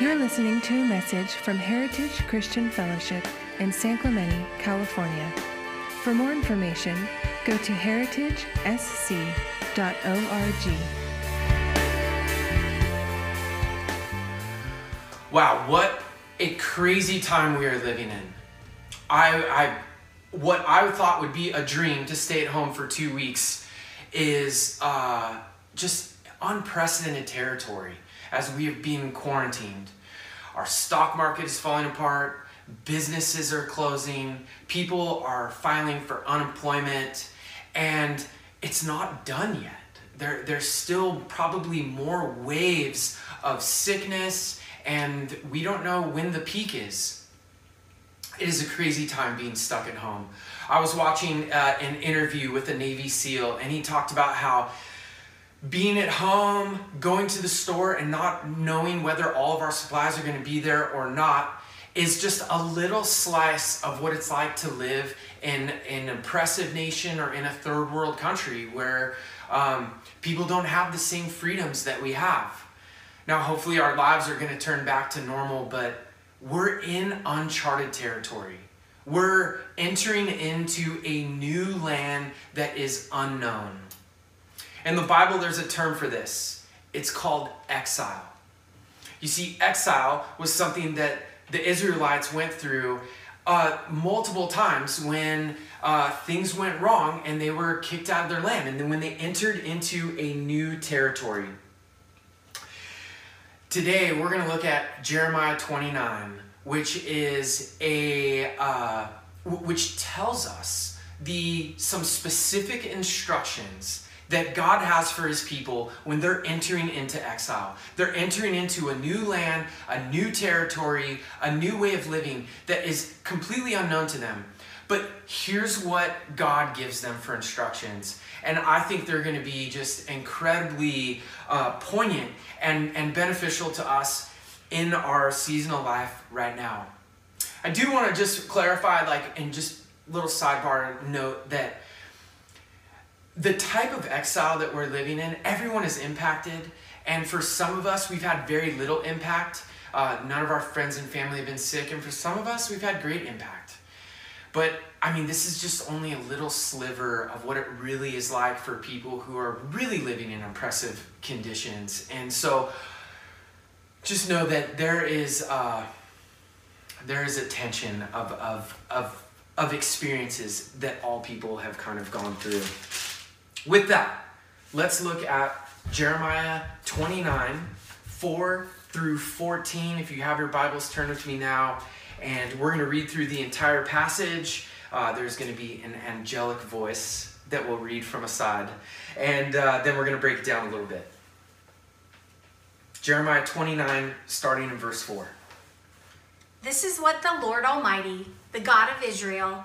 You're listening to a message from Heritage Christian Fellowship in San Clemente, California. For more information, go to heritagesc.org. Wow, what a crazy time we are living in. I, I, what I thought would be a dream to stay at home for two weeks is uh, just unprecedented territory as we have been quarantined. Our stock market is falling apart, businesses are closing, people are filing for unemployment, and it's not done yet. There, there's still probably more waves of sickness, and we don't know when the peak is. It is a crazy time being stuck at home. I was watching uh, an interview with a Navy SEAL, and he talked about how being at home, going to the store, and not knowing whether all of our supplies are going to be there or not is just a little slice of what it's like to live in, an oppressive nation or in a third world country where um, people don't have the same freedoms that we have. Now, hopefully, our lives are going to turn back to normal, but we're in uncharted territory. We're entering into a new land that is unknown. In the Bible, there's a term for this it's called exile. You see, exile was something that the Israelites went through uh, multiple times when uh, things went wrong and they were kicked out of their land, and then when they entered into a new territory. Today, we're going to look at Jeremiah 29, which is a uh, which tells us the some specific instructions that God has for his people when they're entering into exile. They're entering into a new land, a new territory, a new way of living that is completely unknown to them. But here's what God gives them for instructions. And I think they're going to be just incredibly uh, poignant and, and beneficial to us in our seasonal life right now. I do want to just clarify, like, and just little sidebar note that the type of exile that we're living in, everyone is impacted. And for some of us, we've had very little impact. Uh, none of our friends and family have been sick. And for some of us, we've had great impact. But I mean, this is just only a little sliver of what it really is like for people who are really living in oppressive conditions. And so just know that there is, uh, there is a tension of, of, of, of experiences that all people have kind of gone through. With that, let's look at Jeremiah 29 4 through 14. If you have your Bibles, turn with me now. And we're going to read through the entire passage. Uh, there's going to be an angelic voice that will read from a side. And uh, then we're going to break it down a little bit. Jeremiah 29, starting in verse 4. This is what the Lord Almighty, the God of Israel,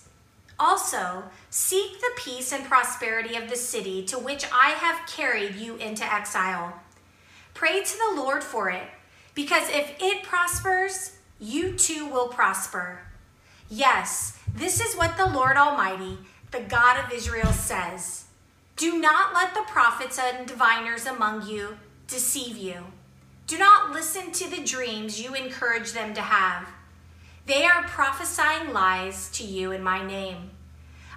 Also, seek the peace and prosperity of the city to which I have carried you into exile. Pray to the Lord for it, because if it prospers, you too will prosper. Yes, this is what the Lord Almighty, the God of Israel, says Do not let the prophets and diviners among you deceive you. Do not listen to the dreams you encourage them to have. They are prophesying lies to you in my name.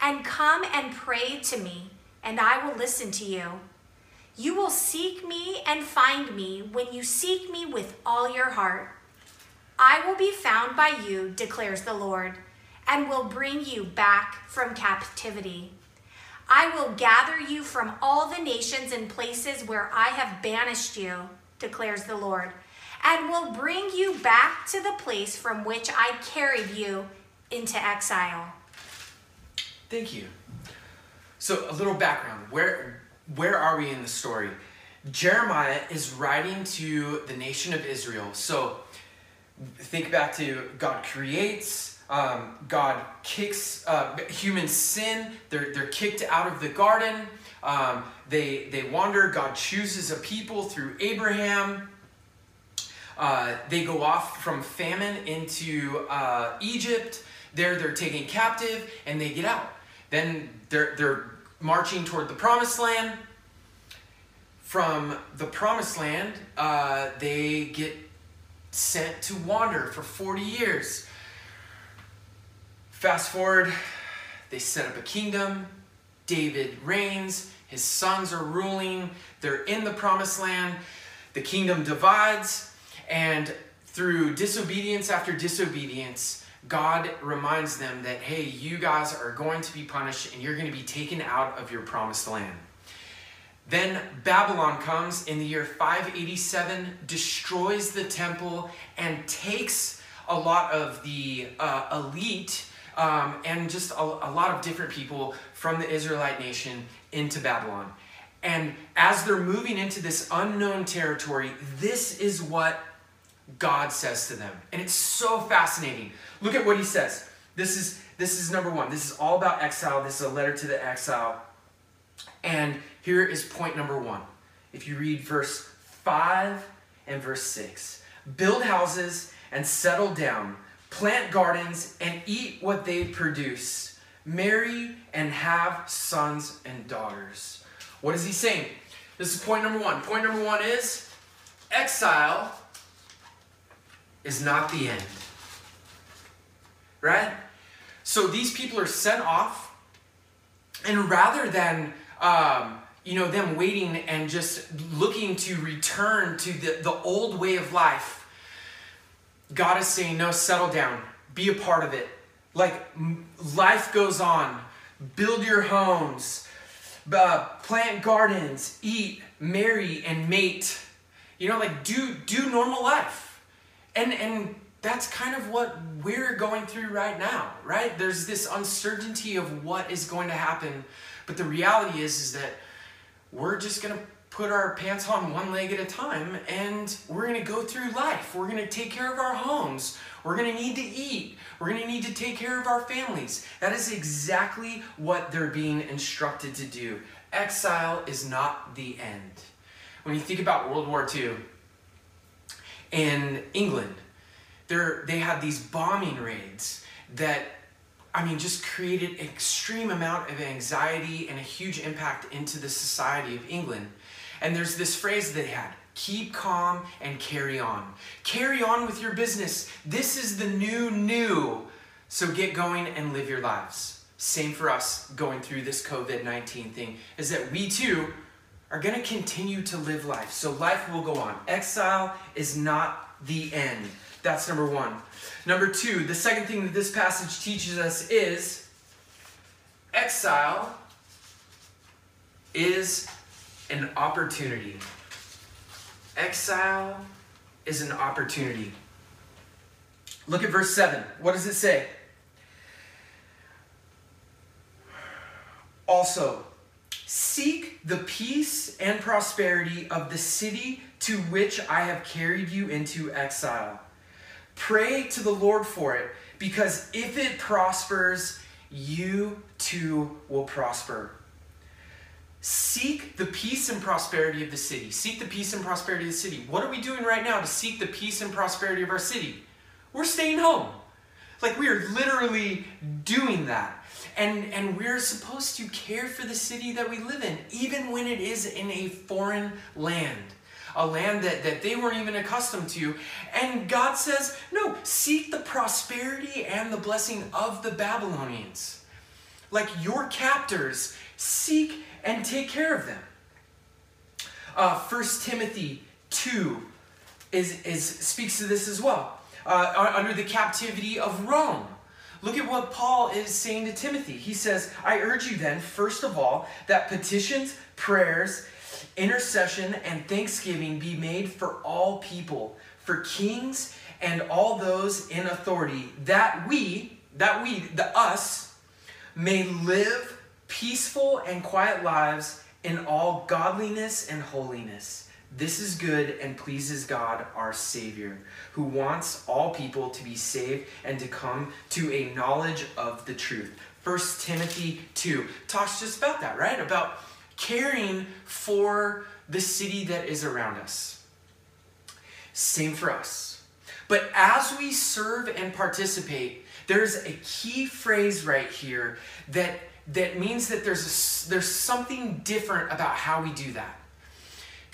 and come and pray to me, and I will listen to you. You will seek me and find me when you seek me with all your heart. I will be found by you, declares the Lord, and will bring you back from captivity. I will gather you from all the nations and places where I have banished you, declares the Lord, and will bring you back to the place from which I carried you into exile. Thank you. So a little background. Where where are we in the story? Jeremiah is writing to the nation of Israel. So think back to God creates, um, God kicks uh, human sin. They're, they're kicked out of the garden. Um, they, they wander. God chooses a people through Abraham. Uh, they go off from famine into uh, Egypt. There they're taken captive and they get out. Then they're, they're marching toward the promised land. From the promised land, uh, they get sent to wander for 40 years. Fast forward, they set up a kingdom. David reigns. His sons are ruling. They're in the promised land. The kingdom divides. And through disobedience after disobedience, God reminds them that, hey, you guys are going to be punished and you're going to be taken out of your promised land. Then Babylon comes in the year 587, destroys the temple, and takes a lot of the uh, elite um, and just a, a lot of different people from the Israelite nation into Babylon. And as they're moving into this unknown territory, this is what God says to them. And it's so fascinating. Look at what he says. This is this is number 1. This is all about exile. This is a letter to the exile. And here is point number 1. If you read verse 5 and verse 6. Build houses and settle down. Plant gardens and eat what they produce. Marry and have sons and daughters. What is he saying? This is point number 1. Point number 1 is exile is not the end. Right? So these people are sent off, and rather than um, you know them waiting and just looking to return to the, the old way of life, God is saying, no, settle down, be a part of it. Like life goes on, build your homes, uh, plant gardens, eat, marry, and mate. You know, like do do normal life and and that's kind of what we're going through right now, right? There's this uncertainty of what is going to happen, but the reality is is that we're just going to put our pants on one leg at a time and we're going to go through life. We're going to take care of our homes. We're going to need to eat. We're going to need to take care of our families. That is exactly what they're being instructed to do. Exile is not the end. When you think about World War II, in England. They're, they had these bombing raids that, I mean, just created extreme amount of anxiety and a huge impact into the society of England. And there's this phrase they had keep calm and carry on. Carry on with your business. This is the new new. So get going and live your lives. Same for us going through this COVID 19 thing, is that we too are going to continue to live life. So life will go on. Exile is not the end. That's number one. Number two, the second thing that this passage teaches us is exile is an opportunity. Exile is an opportunity. Look at verse 7. What does it say? Also, Seek the peace and prosperity of the city to which I have carried you into exile. Pray to the Lord for it, because if it prospers, you too will prosper. Seek the peace and prosperity of the city. Seek the peace and prosperity of the city. What are we doing right now to seek the peace and prosperity of our city? We're staying home. Like we are literally doing that. And, and we're supposed to care for the city that we live in, even when it is in a foreign land, a land that, that they weren't even accustomed to. And God says, no, seek the prosperity and the blessing of the Babylonians. Like your captors, seek and take care of them. Uh, 1 Timothy 2 is, is, speaks to this as well. Uh, under the captivity of Rome Look at what Paul is saying to Timothy. He says, I urge you then, first of all, that petitions, prayers, intercession, and thanksgiving be made for all people, for kings and all those in authority, that we, that we, the us, may live peaceful and quiet lives in all godliness and holiness. This is good and pleases God our Savior, who wants all people to be saved and to come to a knowledge of the truth. 1 Timothy 2 talks just about that, right? About caring for the city that is around us. Same for us. But as we serve and participate, there's a key phrase right here that, that means that there's, a, there's something different about how we do that.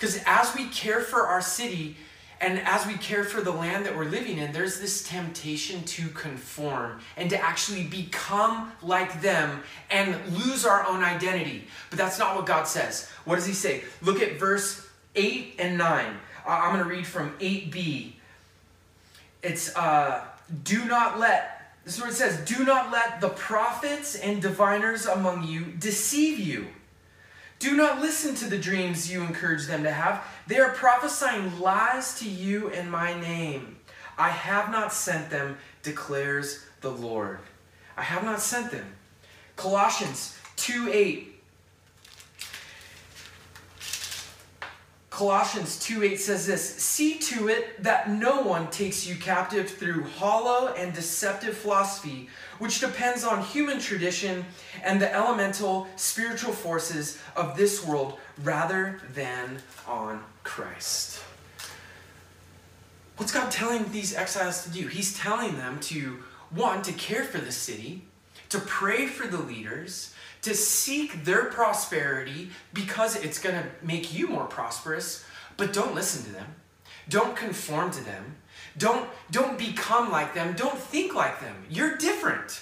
Because as we care for our city and as we care for the land that we're living in, there's this temptation to conform and to actually become like them and lose our own identity. But that's not what God says. What does He say? Look at verse 8 and 9. Uh, I'm going to read from 8b. It's, uh, do not let this is what it says Do not let the prophets and diviners among you deceive you. Do not listen to the dreams you encourage them to have. They are prophesying lies to you in my name. I have not sent them, declares the Lord. I have not sent them. Colossians 2 8. Colossians 2 8 says this, "See to it that no one takes you captive through hollow and deceptive philosophy, which depends on human tradition and the elemental spiritual forces of this world rather than on Christ." What's God telling these exiles to do? He's telling them to one to care for the city, to pray for the leaders, to seek their prosperity because it's going to make you more prosperous, but don't listen to them. Don't conform to them. Don't, don't become like them. Don't think like them. You're different.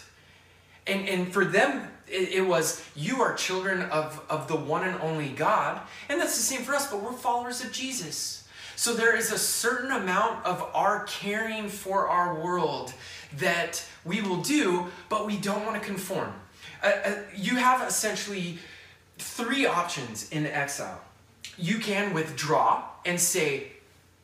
And, and for them, it, it was, you are children of, of the one and only God. And that's the same for us, but we're followers of Jesus. So there is a certain amount of our caring for our world that we will do, but we don't want to conform. Uh, uh, you have essentially three options in exile. You can withdraw and say,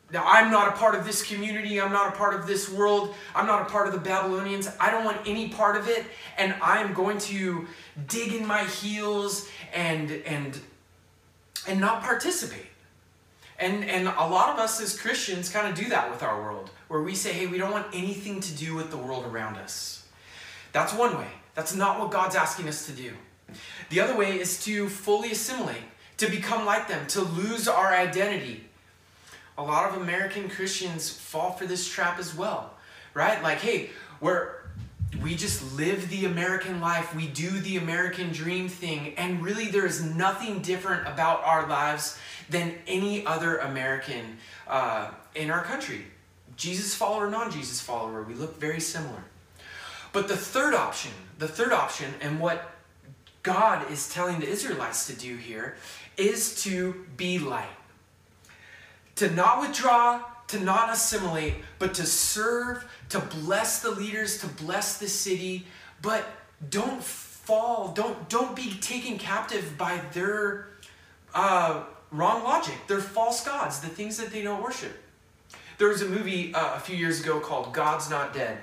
now, I'm not a part of this community. I'm not a part of this world. I'm not a part of the Babylonians. I don't want any part of it. And I'm going to dig in my heels and, and, and not participate. And, and a lot of us as Christians kind of do that with our world, where we say, hey, we don't want anything to do with the world around us. That's one way. That's not what God's asking us to do. The other way is to fully assimilate, to become like them, to lose our identity. A lot of American Christians fall for this trap as well, right? Like, hey, we're we just live the American life, we do the American dream thing, and really there is nothing different about our lives than any other American uh, in our country. Jesus follower, non Jesus follower, we look very similar. But the third option, the third option, and what God is telling the Israelites to do here, is to be light. To not withdraw, to not assimilate, but to serve, to bless the leaders, to bless the city, but don't fall, don't, don't be taken captive by their uh, wrong logic, their false gods, the things that they don't worship. There was a movie uh, a few years ago called God's Not Dead.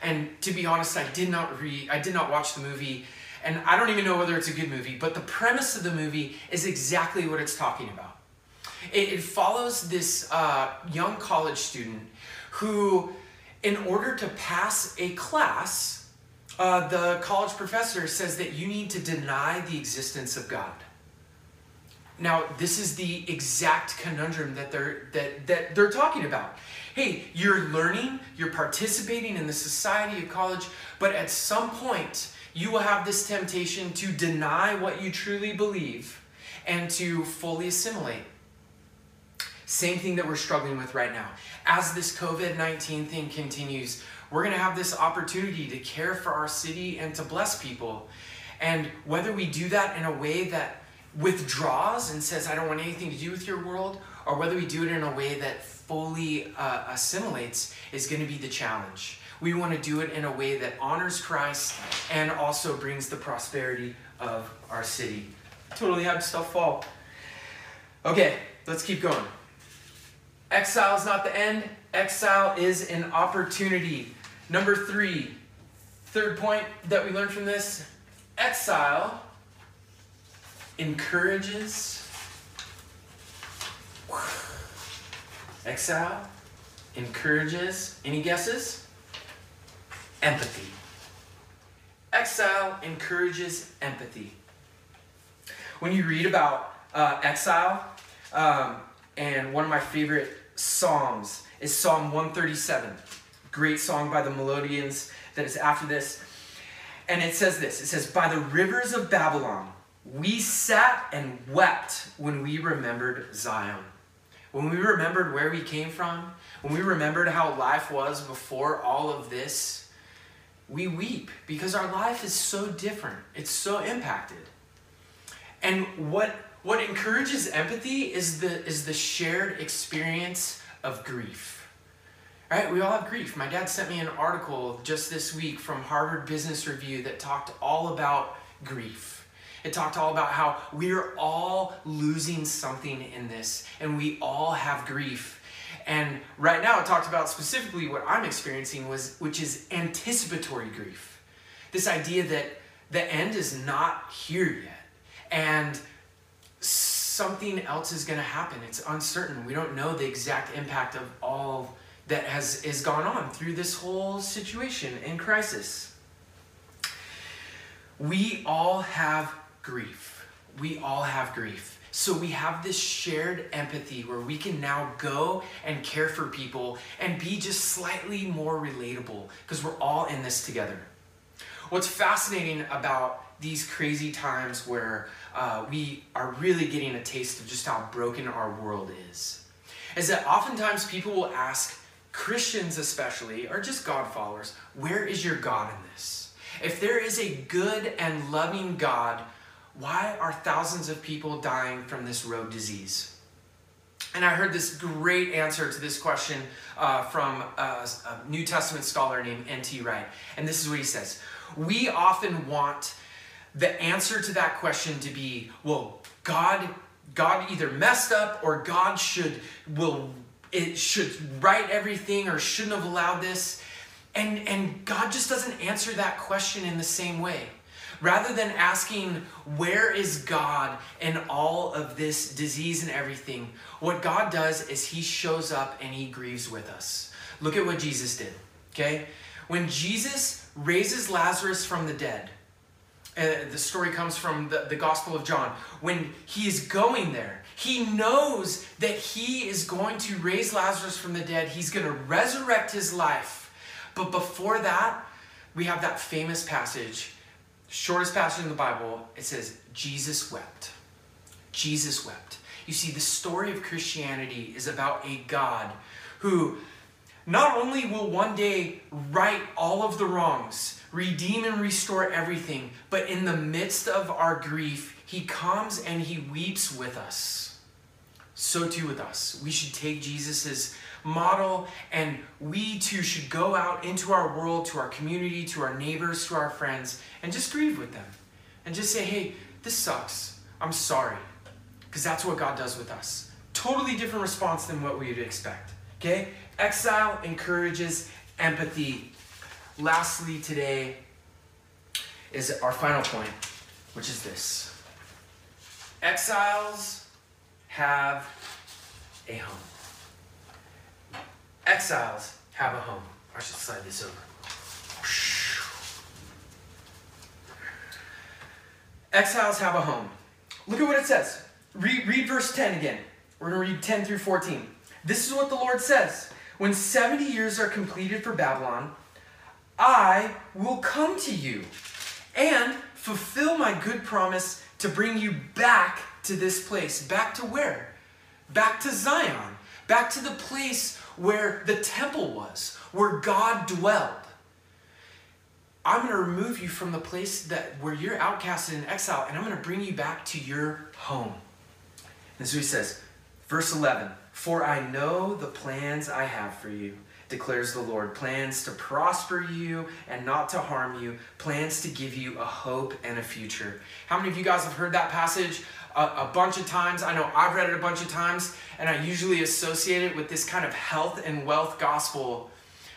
And to be honest, I did not read, I did not watch the movie, and I don't even know whether it's a good movie, but the premise of the movie is exactly what it's talking about. It, it follows this uh, young college student who, in order to pass a class, uh, the college professor says that you need to deny the existence of God. Now, this is the exact conundrum that they're that that they're talking about. Hey, you're learning, you're participating in the society of college, but at some point you will have this temptation to deny what you truly believe and to fully assimilate. Same thing that we're struggling with right now. As this COVID 19 thing continues, we're going to have this opportunity to care for our city and to bless people. And whether we do that in a way that withdraws and says, I don't want anything to do with your world, or whether we do it in a way that fully uh, assimilates is going to be the challenge. We want to do it in a way that honors Christ and also brings the prosperity of our city. Totally had stuff fall. Okay, let's keep going. Exile is not the end, exile is an opportunity. Number three, third point that we learned from this exile encourages. Exile encourages. Any guesses? Empathy. Exile encourages empathy. When you read about uh, exile, um, and one of my favorite psalms is Psalm 137. Great song by the Melodians that is after this. And it says this it says, By the rivers of Babylon, we sat and wept when we remembered Zion. When we remembered where we came from, when we remembered how life was before all of this, we weep because our life is so different. It's so impacted. And what what encourages empathy is the is the shared experience of grief. Right? We all have grief. My dad sent me an article just this week from Harvard Business Review that talked all about grief. It talked all about how we're all losing something in this and we all have grief. And right now it talked about specifically what I'm experiencing was which is anticipatory grief. This idea that the end is not here yet. And something else is going to happen. It's uncertain. We don't know the exact impact of all that has is gone on through this whole situation and crisis. We all have grief. We all have grief. So we have this shared empathy where we can now go and care for people and be just slightly more relatable because we're all in this together. What's fascinating about these crazy times where uh, we are really getting a taste of just how broken our world is is that oftentimes people will ask Christians, especially, or just God followers, where is your God in this? If there is a good and loving God, why are thousands of people dying from this road disease? And I heard this great answer to this question uh, from a, a New Testament scholar named N.T. Wright. And this is what he says We often want the answer to that question to be, well, God, God either messed up or God should will it should write everything or shouldn't have allowed this. And, and God just doesn't answer that question in the same way. Rather than asking, where is God in all of this disease and everything, what God does is He shows up and He grieves with us. Look at what Jesus did, okay? When Jesus raises Lazarus from the dead, uh, the story comes from the, the Gospel of John. When he is going there, he knows that he is going to raise Lazarus from the dead. He's going to resurrect his life. But before that, we have that famous passage, shortest passage in the Bible. It says, Jesus wept. Jesus wept. You see, the story of Christianity is about a God who not only will one day right all of the wrongs, redeem and restore everything, but in the midst of our grief, he comes and he weeps with us. So too with us. We should take Jesus' model and we too should go out into our world, to our community, to our neighbors, to our friends, and just grieve with them. And just say, hey, this sucks. I'm sorry. Because that's what God does with us. Totally different response than what we would expect. Okay? Exile encourages empathy lastly, today is our final point, which is this Exiles have a home. Exiles have a home. I should slide this over. Exiles have a home. Look at what it says. Read, read verse 10 again. We're going to read 10 through 14. This is what the Lord says. When 70 years are completed for Babylon, I will come to you and fulfill my good promise to bring you back to this place. Back to where? Back to Zion. Back to the place where the temple was, where God dwelled. I'm going to remove you from the place that where you're outcasted in exile, and I'm going to bring you back to your home. Is what he says, verse 11. For I know the plans I have for you, declares the Lord plans to prosper you and not to harm you, plans to give you a hope and a future. How many of you guys have heard that passage a, a, bunch of times? I know I've read it a bunch of times, and I usually associate it with this kind of health and wealth gospel.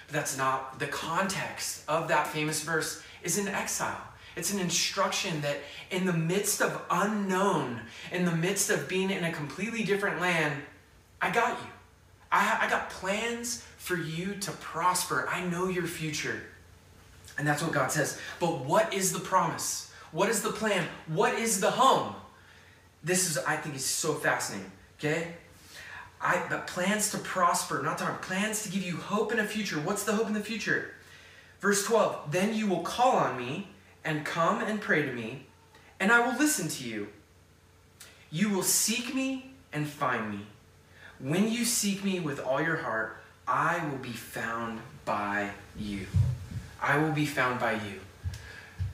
But that's not the context of that famous verse, is in exile. It's an instruction that in the midst of unknown, in the midst of being in a completely different land, I got you. I, I got plans for you to prosper. I know your future. And that's what God says. But what is the promise? What is the plan? What is the home? This is, I think, is so fascinating. Okay? I the plans to prosper, not harm, plans to give you hope in a future. What's the hope in the future? Verse 12, then you will call on me and come and pray to me, and I will listen to you. You will seek me and find me. When you seek me with all your heart, I will be found by you. I will be found by you.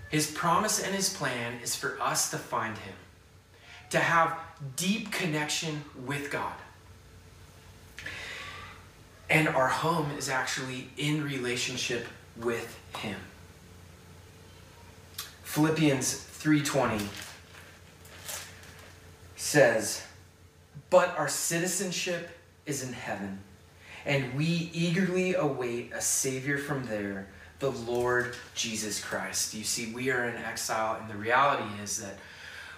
His promise and his plan is for us to find him, to have deep connection with God. And our home is actually in relationship with him. Philippians 3:20 says, "But our citizenship is in heaven, and we eagerly await a savior from there, the Lord Jesus Christ." You see, we are in exile, and the reality is that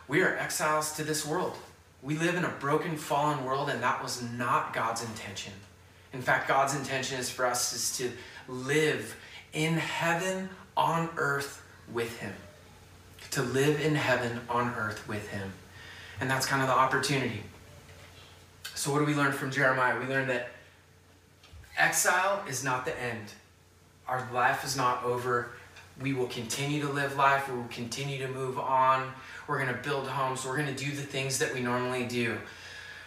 we are exiles to this world. We live in a broken, fallen world, and that was not God's intention. In fact, God's intention is for us is to live in heaven on earth with him to live in heaven on earth with him. And that's kind of the opportunity. So, what do we learn from Jeremiah? We learn that exile is not the end. Our life is not over. We will continue to live life. We will continue to move on. We're going to build homes. We're going to do the things that we normally do.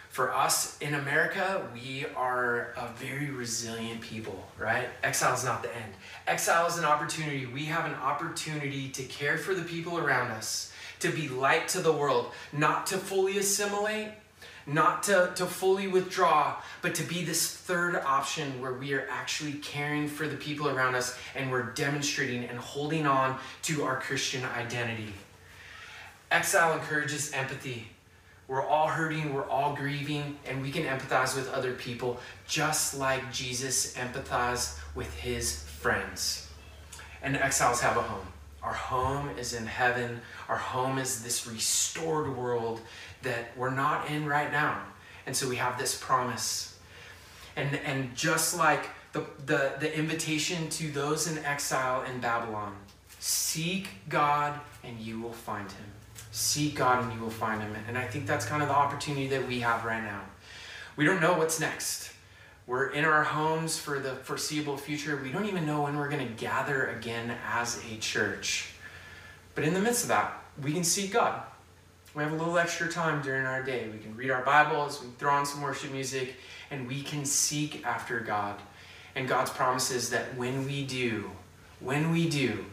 For us in America, we are a very resilient people, right? Exile is not the end. Exile is an opportunity. We have an opportunity to care for the people around us, to be light to the world, not to fully assimilate, not to, to fully withdraw, but to be this third option where we are actually caring for the people around us and we're demonstrating and holding on to our Christian identity. Exile encourages empathy. We're all hurting, we're all grieving, and we can empathize with other people just like Jesus empathized with his friends. And exiles have a home. Our home is in heaven. Our home is this restored world that we're not in right now. And so we have this promise. And, and just like the, the, the invitation to those in exile in Babylon, seek God and you will find him. Seek God and you will find him. And I think that's kind of the opportunity that we have right now. We don't know what's next. We're in our homes for the foreseeable future. We don't even know when we're going to gather again as a church. But in the midst of that, we can seek God. We have a little extra time during our day. We can read our Bibles, we can throw on some worship music, and we can seek after God. And God's promise is that when we do, when we do,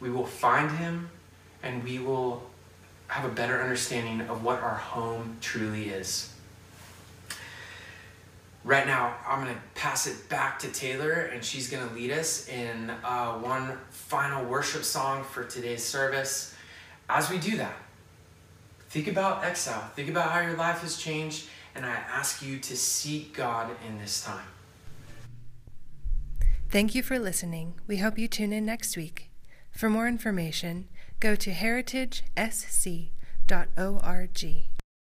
we will find Him and we will have a better understanding of what our home truly is. Right now, I'm going to pass it back to Taylor, and she's going to lead us in uh, one final worship song for today's service. As we do that, think about exile, think about how your life has changed, and I ask you to seek God in this time. Thank you for listening. We hope you tune in next week. For more information, go to heritagesc.org.